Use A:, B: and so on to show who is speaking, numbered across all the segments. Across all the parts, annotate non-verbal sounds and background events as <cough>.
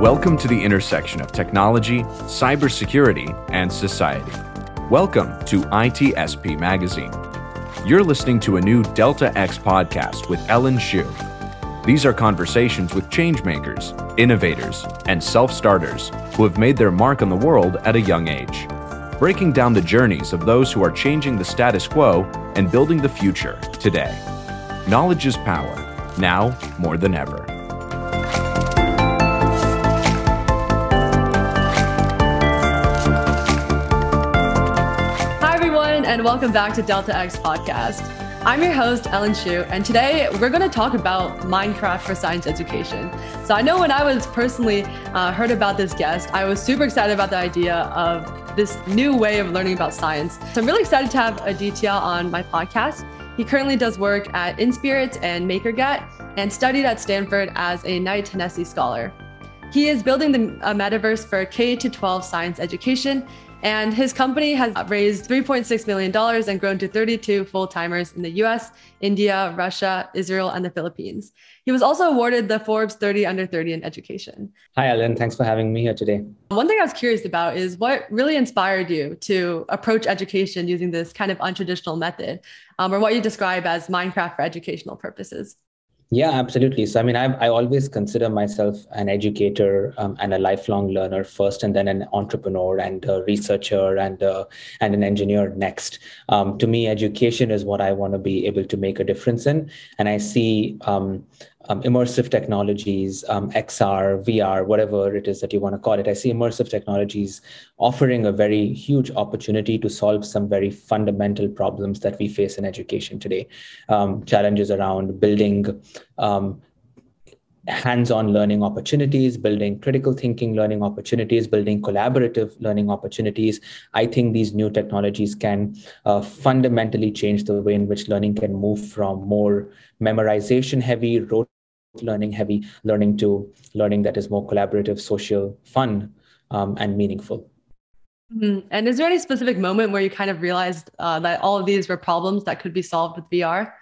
A: Welcome to the intersection of technology, cybersecurity, and society. Welcome to ITSP Magazine. You're listening to a new Delta X podcast with Ellen Shu. These are conversations with changemakers, innovators, and self starters who have made their mark on the world at a young age, breaking down the journeys of those who are changing the status quo and building the future today. Knowledge is power, now more than ever.
B: Welcome back to Delta X Podcast. I'm your host, Ellen Shu, and today we're going to talk about Minecraft for science education. So I know when I was personally uh, heard about this guest, I was super excited about the idea of this new way of learning about science. So I'm really excited to have a Aditya on my podcast. He currently does work at InSpirits and MakerGhat and studied at Stanford as a Knight Hennessy Scholar. He is building the metaverse for K 12 science education and his company has raised $3.6 million and grown to 32 full timers in the US, India, Russia, Israel, and the Philippines. He was also awarded the Forbes 30 Under 30 in education.
C: Hi, Ellen. Thanks for having me here today.
B: One thing I was curious about is what really inspired you to approach education using this kind of untraditional method, um, or what you describe as Minecraft for educational purposes?
C: Yeah, absolutely. So, I mean, I, I always consider myself an educator um, and a lifelong learner first, and then an entrepreneur and a researcher and uh, and an engineer next. Um, to me, education is what I want to be able to make a difference in, and I see um, um, immersive technologies, um, XR, VR, whatever it is that you want to call it. I see immersive technologies offering a very huge opportunity to solve some very fundamental problems that we face in education today. Um, challenges around building um, hands-on learning opportunities building critical thinking learning opportunities building collaborative learning opportunities i think these new technologies can uh, fundamentally change the way in which learning can move from more memorization heavy rote learning heavy learning to learning that is more collaborative social fun um, and meaningful
B: mm-hmm. and is there any specific moment where you kind of realized uh, that all of these were problems that could be solved with vr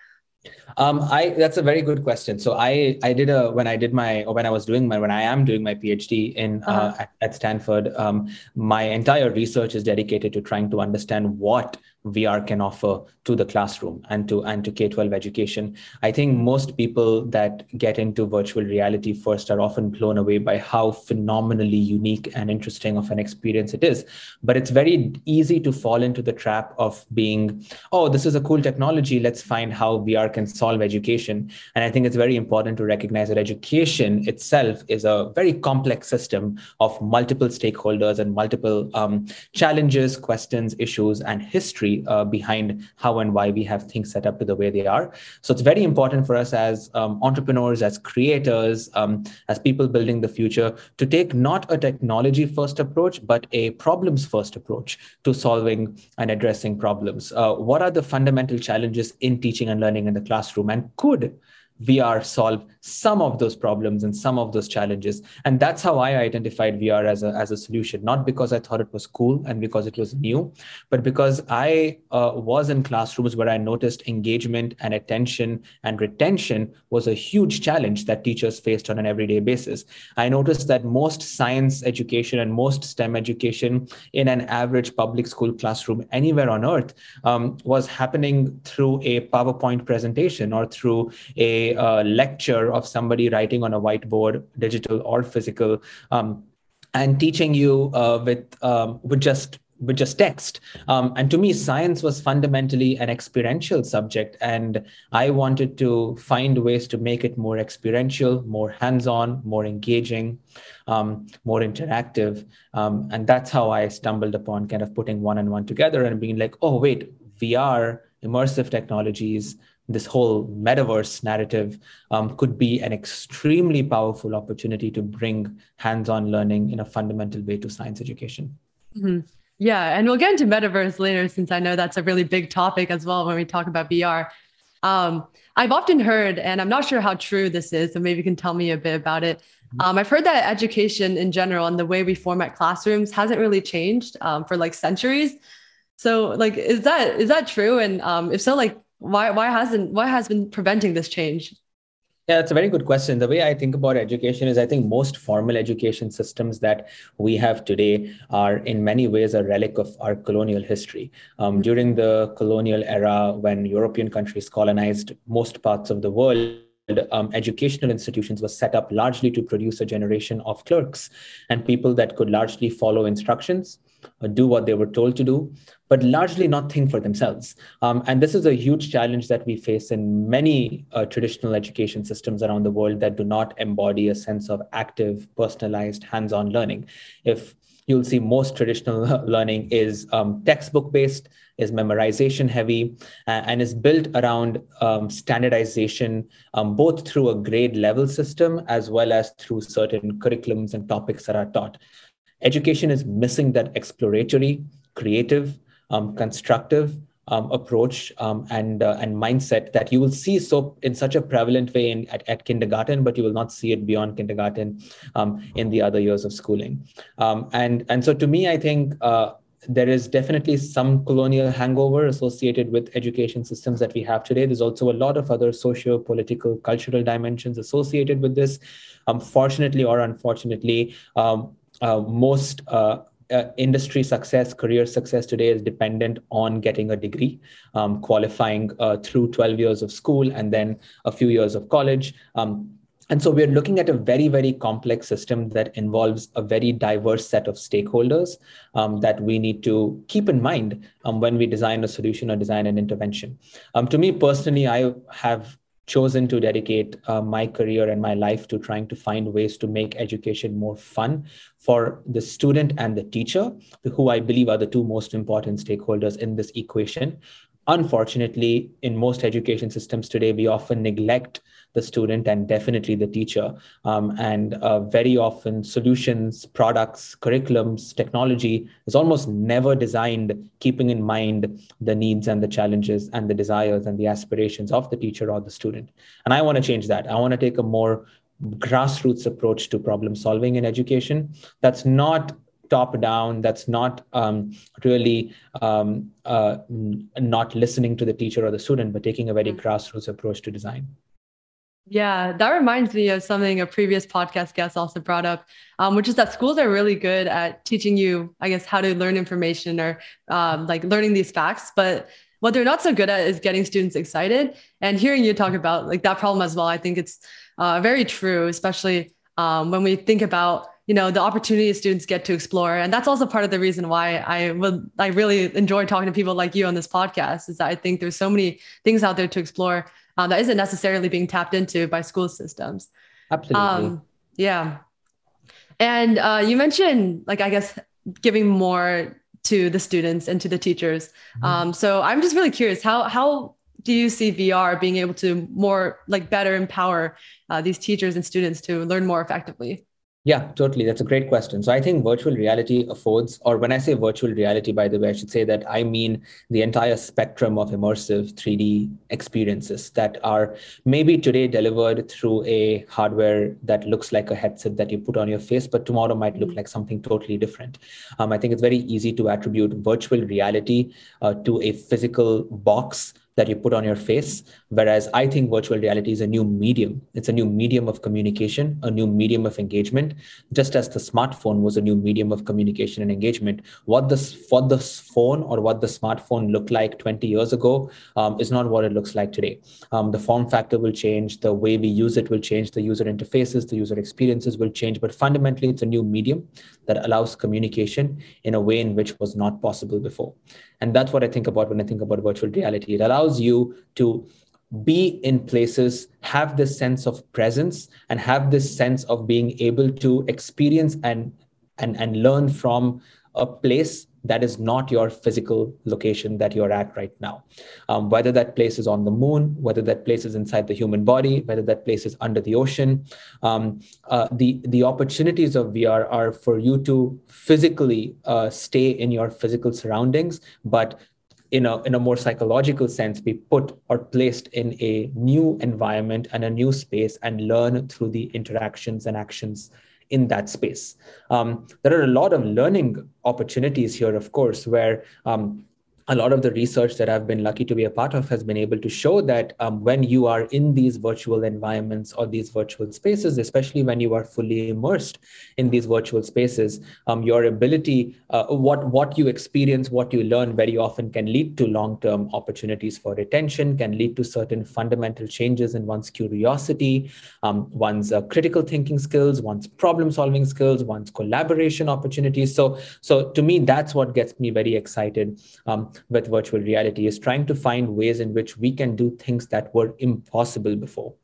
C: um, I that's a very good question. So I I did a when I did my or when I was doing my when I am doing my PhD in uh, uh-huh. uh, at, at, Stanford, um, my entire research is dedicated to trying to understand what VR can offer to the classroom and to and to K-12 education. I think most people that get into virtual reality first are often blown away by how phenomenally unique and interesting of an experience it is. But it's very easy to fall into the trap of being, oh, this is a cool technology. Let's find how VR can solve education. And I think it's very important to recognize that education itself is a very complex system of multiple stakeholders and multiple um, challenges, questions, issues, and history uh, behind how and why we have things set up to the way they are. So it's very important for us as um, entrepreneurs, as creators, um, as people building the future to take not a technology first approach, but a problems first approach to solving and addressing problems. Uh, what are the fundamental challenges in teaching and learning in the classroom? And could VR solve some of those problems and some of those challenges. And that's how I identified VR as a, as a solution, not because I thought it was cool and because it was new, but because I uh, was in classrooms where I noticed engagement and attention and retention was a huge challenge that teachers faced on an everyday basis. I noticed that most science education and most STEM education in an average public school classroom anywhere on earth um, was happening through a PowerPoint presentation or through a uh, lecture of somebody writing on a whiteboard, digital or physical, um, and teaching you uh, with um, with just with just text. Um, and to me, science was fundamentally an experiential subject, and I wanted to find ways to make it more experiential, more hands-on, more engaging, um, more interactive. Um, and that's how I stumbled upon kind of putting one and one together and being like, oh wait, VR, immersive technologies this whole metaverse narrative um, could be an extremely powerful opportunity to bring hands-on learning in a fundamental way to science education.
B: Mm-hmm. Yeah, and we'll get into metaverse later since I know that's a really big topic as well when we talk about VR. Um, I've often heard, and I'm not sure how true this is, so maybe you can tell me a bit about it. Mm-hmm. Um, I've heard that education in general and the way we format classrooms hasn't really changed um, for like centuries. So, like, is that is that true? And um, if so, like, why why hasn't what has been preventing this change?
C: Yeah, that's a very good question. The way I think about education is I think most formal education systems that we have today are in many ways a relic of our colonial history. Um, mm-hmm. During the colonial era, when European countries colonized most parts of the world, um, educational institutions were set up largely to produce a generation of clerks and people that could largely follow instructions do what they were told to do, but largely not think for themselves. Um, and this is a huge challenge that we face in many uh, traditional education systems around the world that do not embody a sense of active, personalized, hands on learning. If you'll see most traditional <laughs> learning is um, textbook based is memorization heavy uh, and is built around um, standardization um, both through a grade level system as well as through certain curriculums and topics that are taught Education is missing that exploratory, creative, um, constructive um, approach um, and uh, and mindset that you will see so in such a prevalent way in at, at kindergarten, but you will not see it beyond kindergarten um, in the other years of schooling. Um, and and so to me, I think. Uh, there is definitely some colonial hangover associated with education systems that we have today. There's also a lot of other socio political, cultural dimensions associated with this. Unfortunately or unfortunately, um, most uh, uh, industry success, career success today is dependent on getting a degree, um, qualifying uh, through 12 years of school and then a few years of college. Um, and so we're looking at a very, very complex system that involves a very diverse set of stakeholders um, that we need to keep in mind um, when we design a solution or design an intervention. Um, to me personally, I have chosen to dedicate uh, my career and my life to trying to find ways to make education more fun for the student and the teacher, who I believe are the two most important stakeholders in this equation. Unfortunately, in most education systems today, we often neglect the student and definitely the teacher. Um, and uh, very often, solutions, products, curriculums, technology is almost never designed keeping in mind the needs and the challenges and the desires and the aspirations of the teacher or the student. And I want to change that. I want to take a more grassroots approach to problem solving in education that's not top down that's not um, really um, uh, not listening to the teacher or the student but taking a very mm. grassroots approach to design
B: yeah, that reminds me of something a previous podcast guest also brought up, um, which is that schools are really good at teaching you, I guess, how to learn information or um, like learning these facts. But what they're not so good at is getting students excited. And hearing you talk about like that problem as well, I think it's uh, very true, especially um, when we think about you know the opportunities students get to explore and that's also part of the reason why i would i really enjoy talking to people like you on this podcast is that i think there's so many things out there to explore um, that isn't necessarily being tapped into by school systems.
C: Absolutely. Um,
B: yeah. And uh, you mentioned, like, I guess, giving more to the students and to the teachers. Mm-hmm. Um, so I'm just really curious how how do you see VR being able to more like better empower uh, these teachers and students to learn more effectively?
C: Yeah, totally. That's a great question. So I think virtual reality affords, or when I say virtual reality, by the way, I should say that I mean the entire spectrum of immersive 3D experiences that are maybe today delivered through a hardware that looks like a headset that you put on your face, but tomorrow might look mm-hmm. like something totally different. Um, I think it's very easy to attribute virtual reality uh, to a physical box that you put on your face. Whereas I think virtual reality is a new medium. It's a new medium of communication, a new medium of engagement, just as the smartphone was a new medium of communication and engagement. What this what the phone or what the smartphone looked like 20 years ago um, is not what it looks like today. Um, the form factor will change, the way we use it will change, the user interfaces, the user experiences will change. But fundamentally, it's a new medium that allows communication in a way in which was not possible before. And that's what I think about when I think about virtual reality. It allows you to be in places, have this sense of presence, and have this sense of being able to experience and and, and learn from a place that is not your physical location that you're at right now. Um, whether that place is on the moon, whether that place is inside the human body, whether that place is under the ocean, um, uh, the the opportunities of VR are for you to physically uh, stay in your physical surroundings, but in a, in a more psychological sense, be put or placed in a new environment and a new space and learn through the interactions and actions in that space. Um, there are a lot of learning opportunities here, of course, where um, a lot of the research that I've been lucky to be a part of has been able to show that um, when you are in these virtual environments or these virtual spaces, especially when you are fully immersed in these virtual spaces, um, your ability, uh, what what you experience, what you learn, very often can lead to long-term opportunities for retention, can lead to certain fundamental changes in one's curiosity, um, one's uh, critical thinking skills, one's problem-solving skills, one's collaboration opportunities. So, so to me, that's what gets me very excited. Um, with virtual reality is trying to find ways in which we can do things that were impossible before,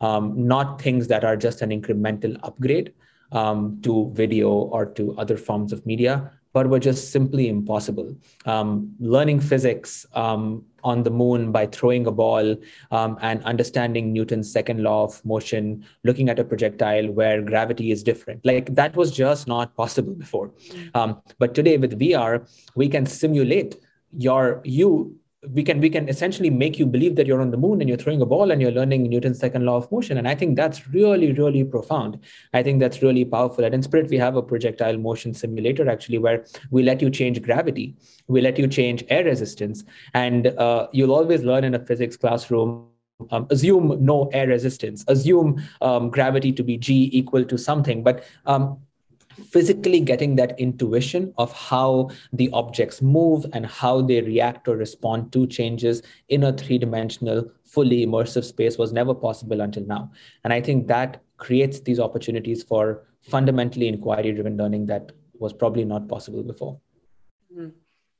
C: um, not things that are just an incremental upgrade um, to video or to other forms of media, but were just simply impossible. Um, learning physics um, on the moon by throwing a ball um, and understanding Newton's second law of motion, looking at a projectile where gravity is different. Like that was just not possible before. Mm. Um, but today with VR, we can simulate your you we can we can essentially make you believe that you're on the moon and you're throwing a ball and you're learning newton's second law of motion. And i think that's really really profound. I think that's really powerful. At inspirit we have a projectile motion simulator actually where we let you change gravity. We let you change air resistance. And uh, you'll always learn in a physics classroom um, assume no air resistance assume um, gravity to be g equal to something. But um, physically getting that intuition of how the objects move and how they react or respond to changes in a three dimensional, fully immersive space was never possible until now. And I think that creates these opportunities for fundamentally inquiry driven learning that was probably not possible before.
B: Mm-hmm.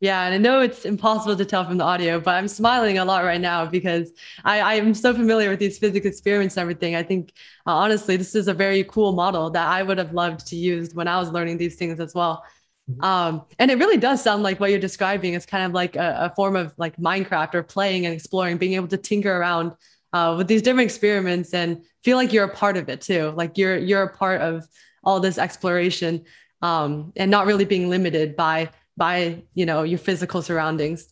B: Yeah, and I know it's impossible to tell from the audio, but I'm smiling a lot right now because I, I am so familiar with these physics experiments and everything. I think uh, honestly, this is a very cool model that I would have loved to use when I was learning these things as well. Mm-hmm. Um, and it really does sound like what you're describing is kind of like a, a, form of like Minecraft or playing and exploring, being able to tinker around uh, with these different experiments and feel like you're a part of it too. Like you're you're a part of all this exploration um, and not really being limited by by you know your physical surroundings.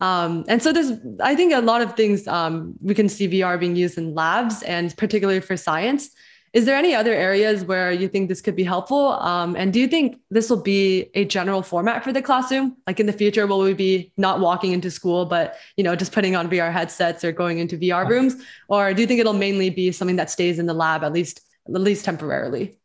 B: Um, and so there's i think a lot of things um, we can see vr being used in labs and particularly for science. Is there any other areas where you think this could be helpful? Um, and do you think this will be a general format for the classroom? Like in the future will we be not walking into school but you know just putting on vr headsets or going into vr rooms? Or do you think it'll mainly be something that stays in the lab at least at least temporarily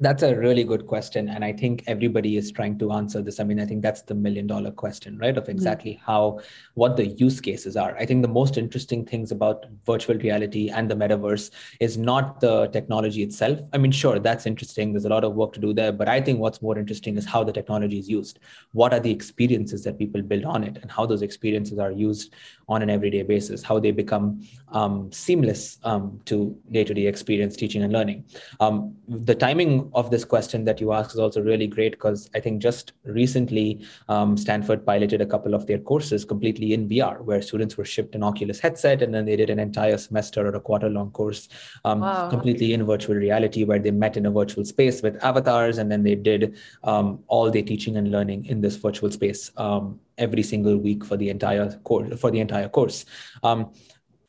C: that's a really good question. And I think everybody is trying to answer this. I mean, I think that's the million dollar question, right? Of mm-hmm. exactly mm-hmm. how, what the use cases are. I think the most interesting things about virtual reality and the metaverse is not the technology itself. I mean, sure, that's interesting. There's a lot of work to do there. But I think what's more interesting is how the technology is used. What are the experiences that people build on it and how those experiences are used on an everyday basis, how they become um, seamless um, to day to day experience teaching and learning. Um, the timing of this question that you asked is also really great because I think just recently um, Stanford piloted a couple of their courses completely in VR, where students were shipped an Oculus headset and then they did an entire semester or a quarter long course um, wow. completely in virtual reality, where they met in a virtual space with avatars and then they did um, all their teaching and learning in this virtual space um, every single week for the entire course for the entire course. Um,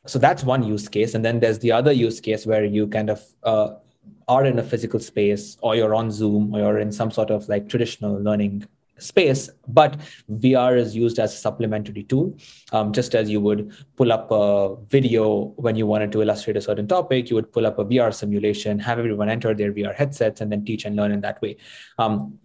C: so that's one use case and then there's the other use case where you kind of uh, are in a physical space or you're on Zoom or you're in some sort of like traditional learning space, but VR is used as a supplementary tool. Um, just as you would pull up a video when you wanted to illustrate a certain topic, you would pull up a VR simulation, have everyone enter their VR headsets, and then teach and learn in that way. Um,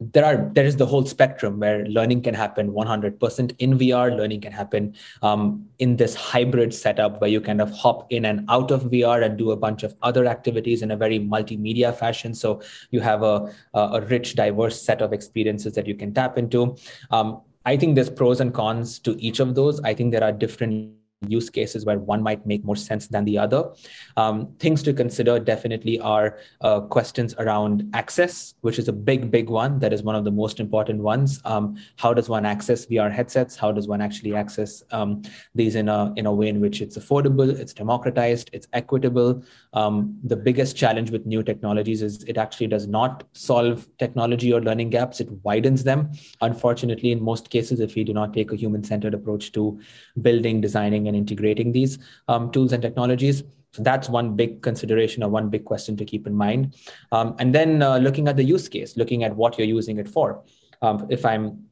C: there are there is the whole spectrum where learning can happen 100% in vr learning can happen um, in this hybrid setup where you kind of hop in and out of vr and do a bunch of other activities in a very multimedia fashion. So you have a, a rich diverse set of experiences that you can tap into. Um, i think there's pros and cons to each of those. I think there are different use cases where one might make more sense than the other. Um, things to consider definitely are uh, questions around access, which is a big, big one. That is one of the most important ones. Um, how does one access VR headsets? How does one actually access um, these in a in a way in which it's affordable, it's democratized, it's equitable? Um, the biggest challenge with new technologies is it actually does not solve technology or learning gaps; it widens them. Unfortunately, in most cases, if we do not take a human-centered approach to building, designing, and integrating these um, tools and technologies. So that's one big consideration or one big question to keep in mind. Um, and then uh, looking at the use case, looking at what you're using it for. Um, if I'm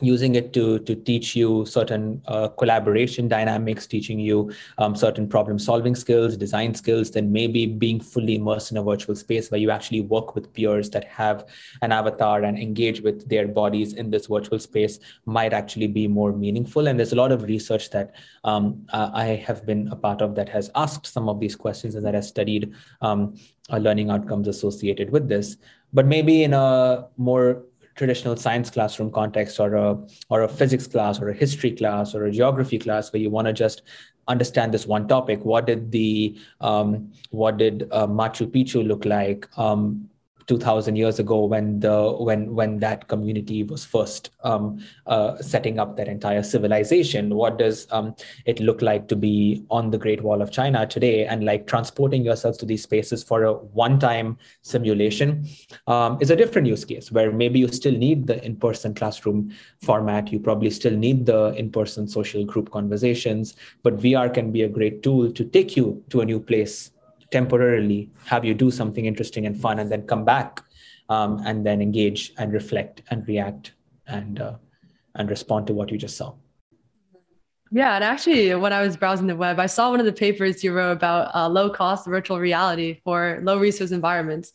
C: using it to to teach you certain uh, collaboration dynamics teaching you um, certain problem solving skills design skills then maybe being fully immersed in a virtual space where you actually work with peers that have an avatar and engage with their bodies in this virtual space might actually be more meaningful. And there's a lot of research that um, i have been a part of that has asked some of these questions and that has studied um, uh, learning outcomes associated with this. But maybe in a more traditional science classroom context or a or a physics class or a history class or a geography class where you want to just understand this one topic. What did the um, what did uh, machu picchu look like? Um, 2000 years ago when the when when that community was first um, uh, setting up that entire civilization. What does um, it look like to be on the great wall of china today? And like transporting yourselves to these spaces for a one time simulation um, is a different use case where maybe you still need the in-person classroom format. You probably still need the in-person social group conversations. But vr can be a great tool to take you to a new place temporarily have you do something interesting and fun and then come back um, and then engage and reflect and react and uh, and respond to what you just saw.
B: Yeah and actually when i was browsing the web i saw one of the papers you wrote about uh, low cost virtual reality for low resource environments.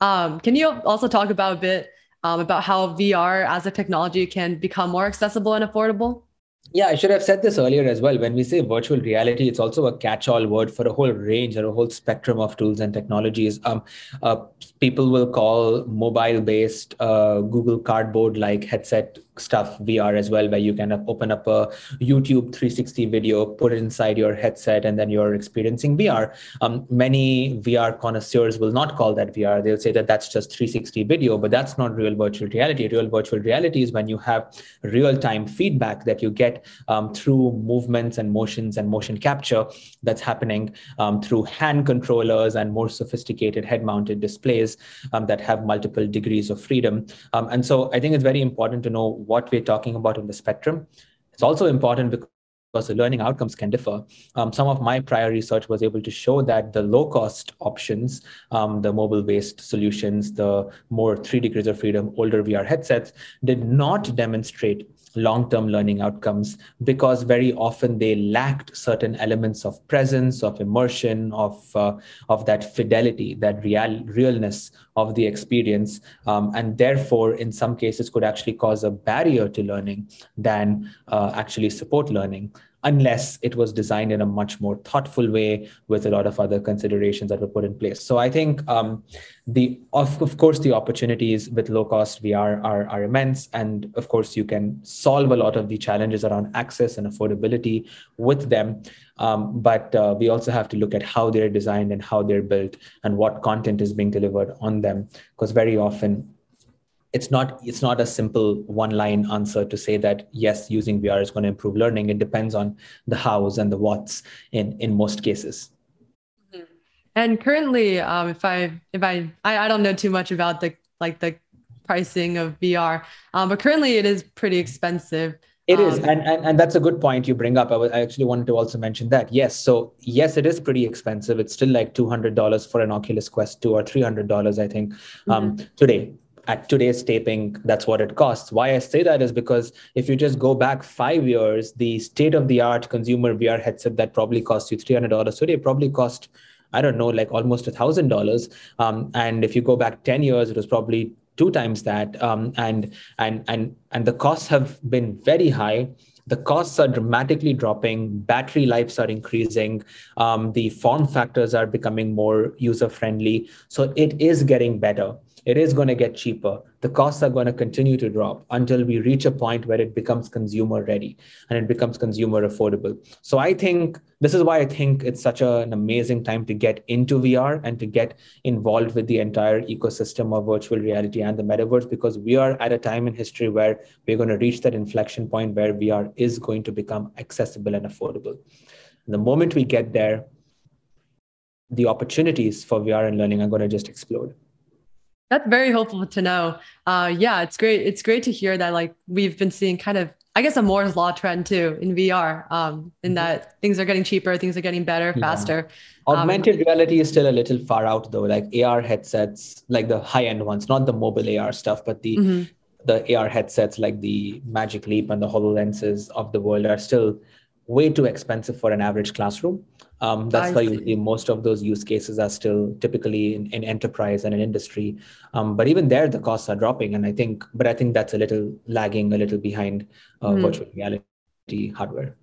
B: Um, can you also talk about a bit um, about how vr as a technology can become more accessible and affordable
C: yeah, I should have said this earlier as well. When we say virtual reality, it's also a catch-all word for a whole range or a whole spectrum of tools and technologies. Um, uh, people will call mobile-based uh, Google Cardboard-like headset stuff VR as well, where you can open up a YouTube 360 video, put it inside your headset, and then you're experiencing VR. Um, many VR connoisseurs will not call that VR. They'll say that that's just 360 video, but that's not real virtual reality. Real virtual reality is when you have real time feedback that you get um, through movements and motions and motion capture that's happening um, through hand controllers and more sophisticated head mounted displays um, that have multiple degrees of freedom. Um, and so I think it's very important to know what we're talking about in the spectrum. It's also important because the learning outcomes can differ. Um, some of my prior research was able to show that the low cost options, um, the mobile based solutions, the more three degrees of freedom, older VR headsets, did not demonstrate long-term learning outcomes because very often they lacked certain elements of presence of immersion of uh, of that fidelity that real realness of the experience um, and therefore in some cases could actually cause a barrier to learning than uh, actually support learning unless it was designed in a much more thoughtful way with a lot of other considerations that were put in place. So I think um, the of, of course the opportunities with low cost VR are, are immense, and of course you can solve a lot of the challenges around access and affordability with them. Um, but uh, we also have to look at how they're designed and how they're built and what content is being delivered on them, because very often it's not it's not a simple one line answer to say that yes using vr is going to improve learning it depends on the hows and the whats in in most cases
B: mm-hmm. and currently um, if i if I, I, I don't know too much about the like the pricing of vr um, but currently it is pretty expensive
C: it is, um, and, and and that's a good point you bring up. I, was, I actually wanted to also mention that. Yes, so yes, it is pretty expensive. It's still like two hundred dollars for an Oculus Quest two or three hundred dollars, I think, um, mm-hmm. today at today's taping, that's what it costs. Why I say that is because if you just go back five years, the state of the art consumer VR headset that probably cost you $300 today probably cost, I don't know, like almost a thousand dollars. Um, and if you go back 10 years, it was probably two times that. Um, and, and, and, and the costs have been very high the costs are dramatically dropping battery lives are increasing um, the form factors are becoming more user friendly so it is getting better it is going to get cheaper. The costs are going to continue to drop until we reach a point where it becomes consumer ready and it becomes consumer affordable. So I think this is why I think it's such a, an amazing time to get into VR and to get involved with the entire ecosystem of virtual reality and the metaverse because we are at a time in history where we're going to reach that inflection point where VR is going to become accessible and affordable. And the moment we get there, the opportunities for VR and learning are going to just explode.
B: That's very helpful to know. Uh, yeah, it's great. It's great to hear that like we've been seeing kind of, I guess, a Moore's law trend too in VR. Um, in mm-hmm. that things are getting cheaper, things are getting better, faster.
C: Um, Augmented um, reality is still a little far out though. Like AR headsets, like the high end ones, not the mobile AR stuff, but the mm-hmm. the AR headsets like the Magic Leap and the HoloLenses of the world are still way too expensive for an average classroom. Um, that's I why you see most of those use cases are still typically in, in enterprise and in industry. Um, but even there, the costs are dropping, and I think, but I think that's a little lagging, a little behind uh, mm. virtual reality hardware.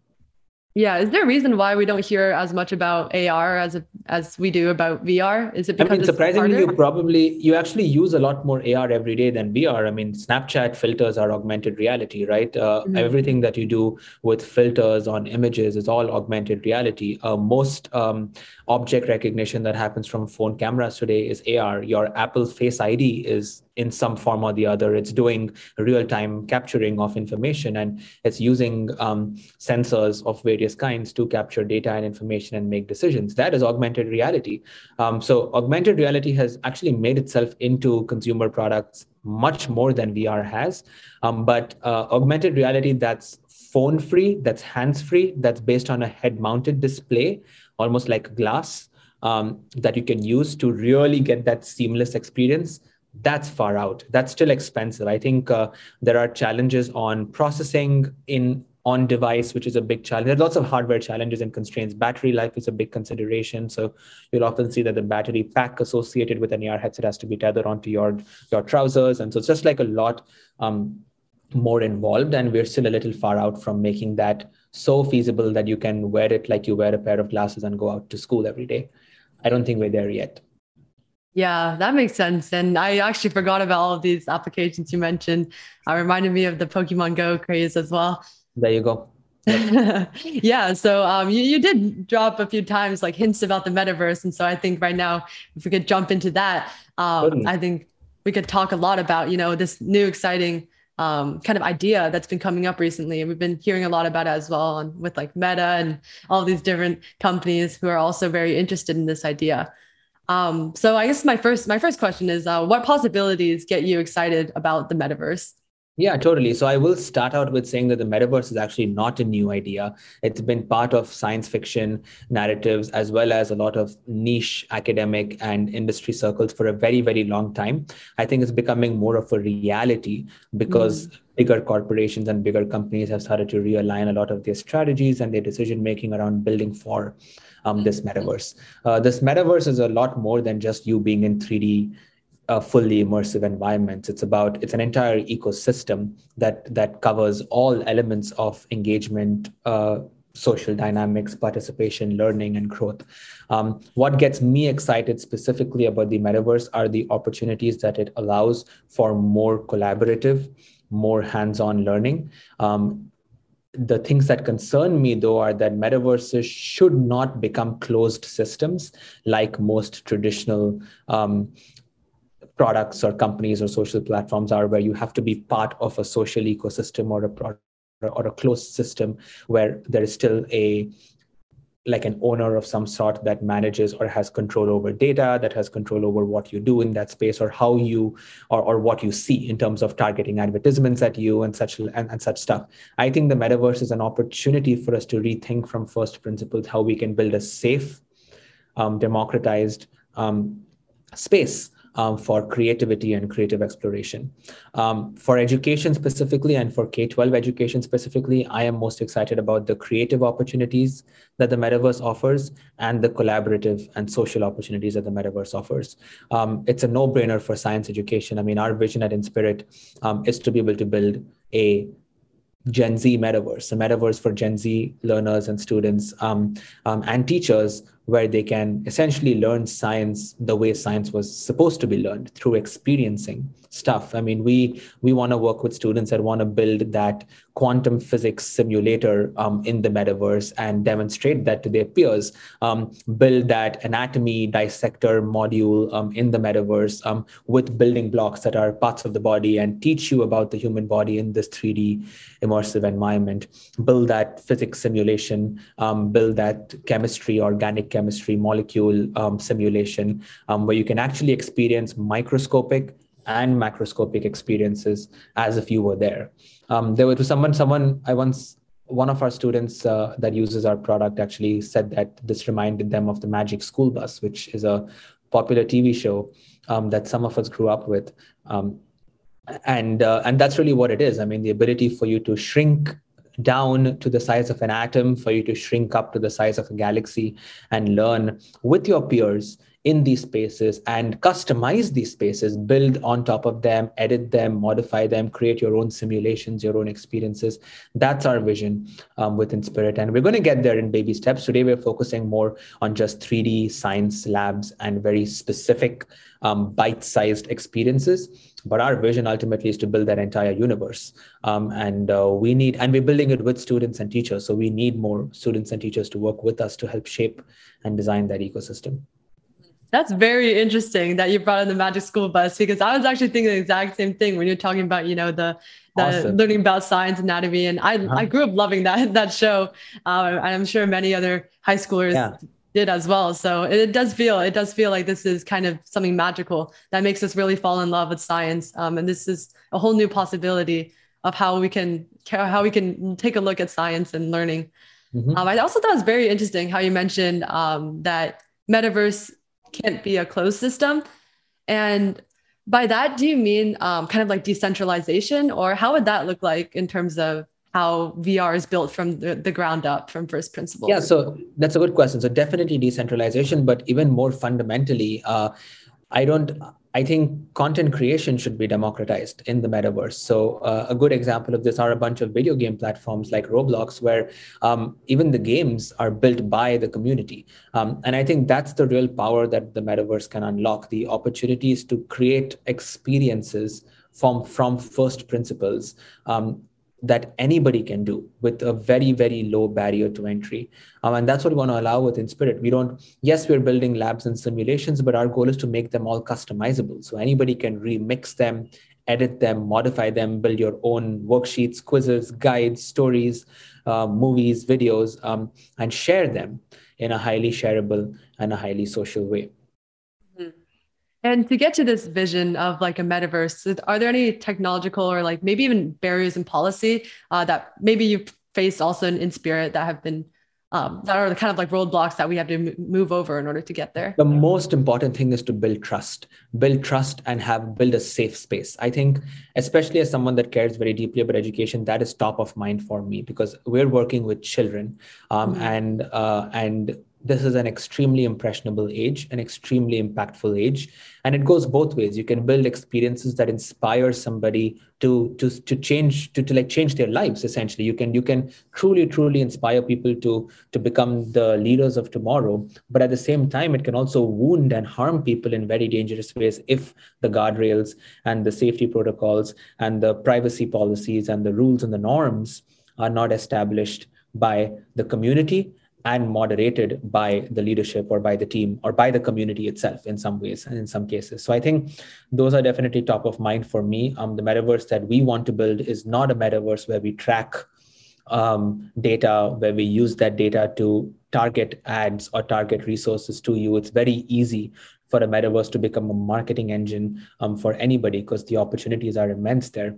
B: Yeah, is there a reason why we don't hear as much about AR as a, as we do about VR? Is it because
C: I mean, surprisingly, you probably you actually use a lot more AR every day than VR. I mean, Snapchat filters are augmented reality, right? Uh, mm-hmm. Everything that you do with filters on images is all augmented reality. Uh, most um, object recognition that happens from phone cameras today is AR. Your Apple Face ID is in some form or the other. It's doing real time capturing of information and it's using um, sensors of various kinds to capture data and information and make decisions. That is augmented reality. Um, so, augmented reality has actually made itself into consumer products much more than VR has. Um, but uh, augmented reality that's phone free, that's hands free, that's based on a head mounted display, almost like glass. Um, that you can use to really get that seamless experience that's far out. That's still expensive. I think uh, there are challenges on processing in on device, which is a big challenge. There's lots of hardware challenges and constraints. Battery life is a big consideration. So you'll often see that the battery pack associated with an AR headset has to be tethered onto your your trousers, and so it's just like a lot um, more involved. And we're still a little far out from making that so feasible that you can wear it like you wear a pair of glasses and go out to school every day. I don't think we're there yet.
B: Yeah, that makes sense. And I actually forgot about all of these applications you mentioned. Uh, reminded me of the Pokemon Go craze as well.
C: There you go. <laughs>
B: yeah. So um, you, you did drop a few times like hints about the metaverse. And so I think right now, if we could jump into that, um, I think we could talk a lot about, you know, this new exciting um, kind of idea that's been coming up recently. And we've been hearing a lot about it as well and with like Meta and all these different companies who are also very interested in this idea. Um, so I guess my first my first question is, uh, what possibilities get you excited about the metaverse?
C: Yeah, totally. So I will start out with saying that the metaverse is actually not a new idea. It's been part of science fiction narratives as well as a lot of niche academic and industry circles for a very, very long time. I think it's becoming more of a reality because mm. bigger corporations and bigger companies have started to realign a lot of their strategies and their decision making around building for um, this metaverse. Uh, this metaverse is a lot more than just you being in 3D uh, fully immersive environments. It's about it's an entire ecosystem that that covers all elements of engagement, uh, social dynamics, participation, learning, and growth. Um, what gets me excited specifically about the metaverse are the opportunities that it allows for more collaborative, more hands-on learning. Um, the things that concern me though are that metaverses should not become closed systems like most traditional um, products or companies or social platforms are where you have to be part of a social ecosystem or a product or a closed system where there is still a like an owner of some sort that manages or has control over data that has control over what you do in that space or how you or, or what you see in terms of targeting advertisements at you and such and, and such stuff. I think the metaverse is an opportunity for us to rethink from first principles how we can build a safe um, democratized um, space um, for creativity and creative exploration. Um, for education specifically and for K 12 education specifically, I am most excited about the creative opportunities that the metaverse offers and the collaborative and social opportunities that the metaverse offers. Um, it's a no brainer for science education. I mean, our vision at Inspirit um, is to be able to build a Gen Z metaverse, a metaverse for Gen Z learners and students um, um, and teachers where they can essentially learn science the way science was supposed to be learned through experiencing stuff. I mean we we want to work with students that want to build that quantum physics simulator um, in the metaverse and demonstrate that to their peers um, build that anatomy dissector module um, in the metaverse um, with building blocks that are parts of the body and teach you about the human body in this 3d immersive environment. Build that physics simulation um, build that chemistry organic chemistry molecule um, simulation um, where you can actually experience microscopic and macroscopic experiences as if you were there. Um, there was someone, someone I once, one of our students uh, that uses our product actually said that this reminded them of the Magic School Bus, which is a popular TV show um, that some of us grew up with. Um, and uh, and that's really what it is i mean the ability for you to shrink down to the size of an atom for you to shrink up to the size of a galaxy and learn with your peers in these spaces and customize these spaces, build on top of them, edit them, modify them, create your own simulations, your own experiences. That's our vision um, with Inspirit. And we're going to get there in baby steps. Today, we're focusing more on just 3D science labs and very specific um, bite sized experiences. But our vision ultimately is to build that entire universe. Um, and uh, we need, and we're building it with students and teachers. So we need more students and teachers to work with us to help shape and design that ecosystem.
B: That's very interesting that you brought in the magic school bus because I was actually thinking the exact same thing when you're talking about, you know, the the awesome. learning about science anatomy. And I, uh-huh. I grew up loving that <laughs> that show. Uh, I'm sure many other high schoolers yeah. Did as well. So it, does feel it does feel like this is kind of something magical that makes us really fall in love with science. Um, and this is a whole new possibility of how we can how we can take a look at science and learning. Mm-hmm. Um, I also thought it was very interesting how you mentioned um, that metaverse can't be a closed system. And by that, do you mean um, kind of like decentralization, or how would that look like in terms of how VR is built from the, the ground up, from first principles?
C: Yeah, so that's a good question. So definitely decentralization, but even more fundamentally, uh, I don't I think content creation should be democratized in the metaverse. So, uh, a good example of this are a bunch of video game platforms like Roblox, where um, even the games are built by the community. Um, and I think that's the real power that the metaverse can unlock the opportunities to create experiences from, from first principles um, that anybody can do with a very very low barrier to entry. Um, and that's what we want to allow with inspirit we don't yes we're building labs and simulations but our goal is to make them all customizable. So anybody can remix them edit them modify them build your own worksheets quizzes guides stories uh, movies videos um, and share them in a highly shareable and a highly social way
B: and to get to this vision of like a metaverse, are there any technological or like maybe even barriers in policy uh, that maybe you've faced also in, spirit that have been um, that are the kind of like roadblocks that we have to move over in order to get there?
C: The most important thing is to build trust, build trust and have build a safe space. I think, especially as someone that cares very deeply about education, that is top of mind for me because we're working with children um, mm-hmm. and uh, and this is an extremely impressionable age, an extremely impactful age. And it goes both ways. You can build experiences that inspire somebody to, to, to change, to, to like change their lives, essentially. You can, you can truly, truly inspire people to, to become the leaders of tomorrow. But at the same time, it can also wound and harm people in very dangerous ways if the guardrails and the safety protocols and the privacy policies and the rules and the norms are not established by the community and moderated by the leadership or by the team or by the community itself in some ways and in some cases. So I think those are definitely top of mind for me. Um, the metaverse that we want to build is not a metaverse where we track um, data, where we use that data to target ads or target resources to you. It's very easy for a metaverse to become a marketing engine um, for anybody because the opportunities are immense there.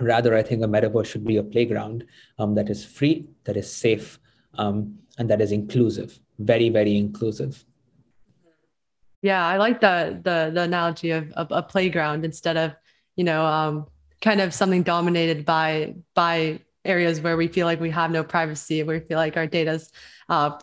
C: Rather, I think a metaverse should be a playground um, that is free, that is safe, um, and that is inclusive, very, very inclusive.
B: Yeah, I like the the, the analogy of, of a playground instead of, you know, um, kind of something dominated by by areas where we feel like we have no privacy, where we feel like our data's uh,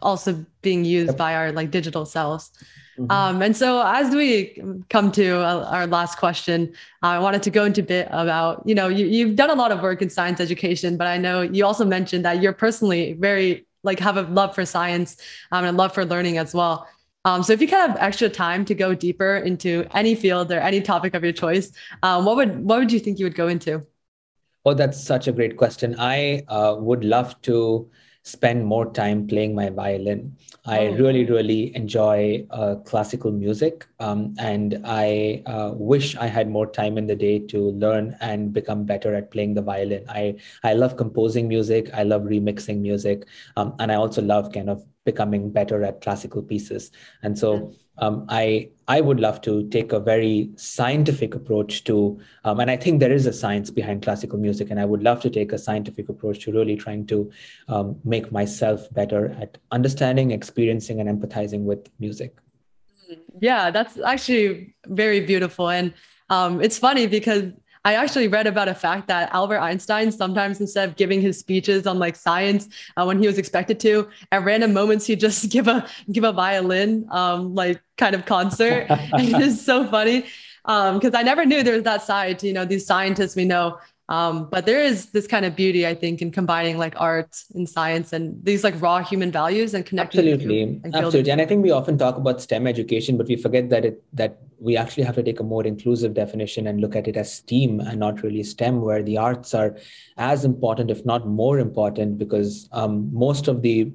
B: also being used yep. by our like digital selves. Mm-hmm. Um, and so, as we come to uh, our last question, uh, I wanted to go into a bit about you know you, you've done a lot of work in science education, but I know you also mentioned that you're personally very like have a love for science um, and a love for learning as well. Um, so if you kind of have extra time to go deeper into any field or any topic of your choice, um, what would what would you think you would go into?
C: Oh, that's such a great question. I uh, would love to spend more time playing my violin. I oh. really, really enjoy uh, classical music, um, and I uh, wish I had more time in the day to learn and become better at playing the violin. I I love composing music. I love remixing music, um, and I also love kind of becoming better at classical pieces. And so. Mm um, I I would love to take a very scientific approach to, um, and I think there is a science behind classical music, and I would love to take a scientific approach to really trying to um, make myself better at understanding, experiencing, and empathizing with music.
B: Yeah, that's actually very beautiful, and Um, it's funny because I actually read about a fact that Albert Einstein sometimes instead of giving his speeches on like science uh, when he was expected to, at random moments he'd just <laughs> give a give a violin um, like kind of concert. <laughs> <laughs> it's so funny because um, I never knew there was that side to you know these scientists we know um, but there is this kind of beauty, I think, in combining like art and science and these like raw human values and connecting.
C: Absolutely, and absolutely. And I think we often talk about STEM education, but we forget that it that we actually have to take a more inclusive definition and look at it as STEAM and not really STEM, where the arts are as important, if not more important, because um, most of the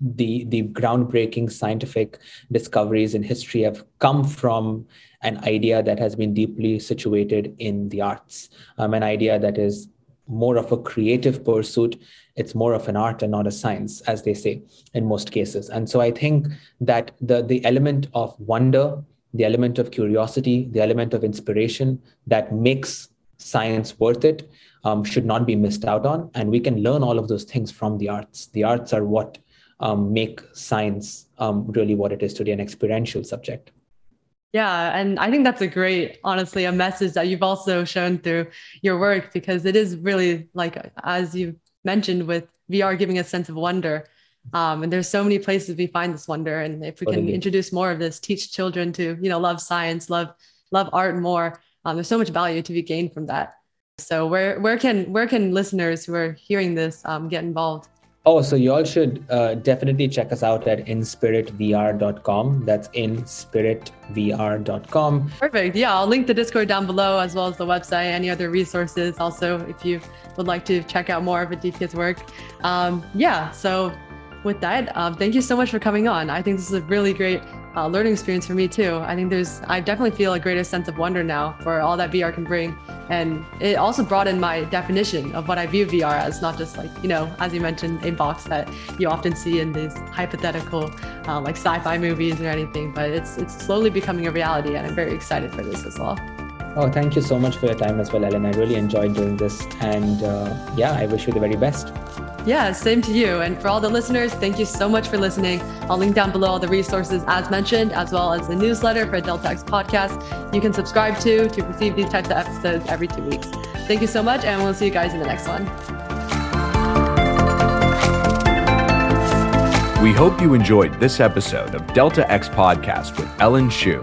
C: the the groundbreaking scientific discoveries in history have come from an idea that has been deeply situated in the arts, um, an idea that is more of a creative pursuit. It's more of an art and not a science, as they say in most cases. And so I think that the, the element of wonder, the element of curiosity, the element of inspiration that makes science worth it um, should not be missed out on. And we can learn all of those things from the arts. The arts are what um, make science um, really what it is today, an experiential subject.
B: Yeah, and I think that's a great, honestly, a message that you've also shown through your work because it is really like, as you mentioned, with VR giving a sense of wonder. Um, and there's so many places we find this wonder, and if we can introduce more of this, teach children to you know love science, love love art more. Um, there's so much value to be gained from that. So where where can where can listeners who are hearing this um, get involved?
C: Oh, so you all should uh, definitely check us out at inspiritvr.com. That's inspiritvr.com.
B: Perfect. Yeah, I'll link the Discord down below as well as the website, any other resources. Also, if you would like to check out more of Aditya's work. Um, yeah, so with that, um, thank you so much for coming on. I think this is a really great uh, learning experience for me too. I think there's, I definitely feel a greater sense of wonder now for all that VR can bring. And it also broadened my definition of what I view VR as, not just like, you know, as you mentioned, a box that you often see in these hypothetical, uh, like sci-fi movies or anything, but it's, it's slowly becoming a reality. And I'm very excited for this as well.
C: Oh, thank you so much for your time as well, Ellen. I really enjoyed doing this. And uh, yeah, I wish you the very best.
B: Yeah, same to you. And for all the listeners, thank you so much for listening. I'll link down below all the resources as mentioned, as well as the newsletter for Delta X podcast you can subscribe to to receive these types of episodes every two weeks. Thank you so much, and we'll see you guys in the next one.
A: We hope you enjoyed this episode of Delta X Podcast with Ellen Shu.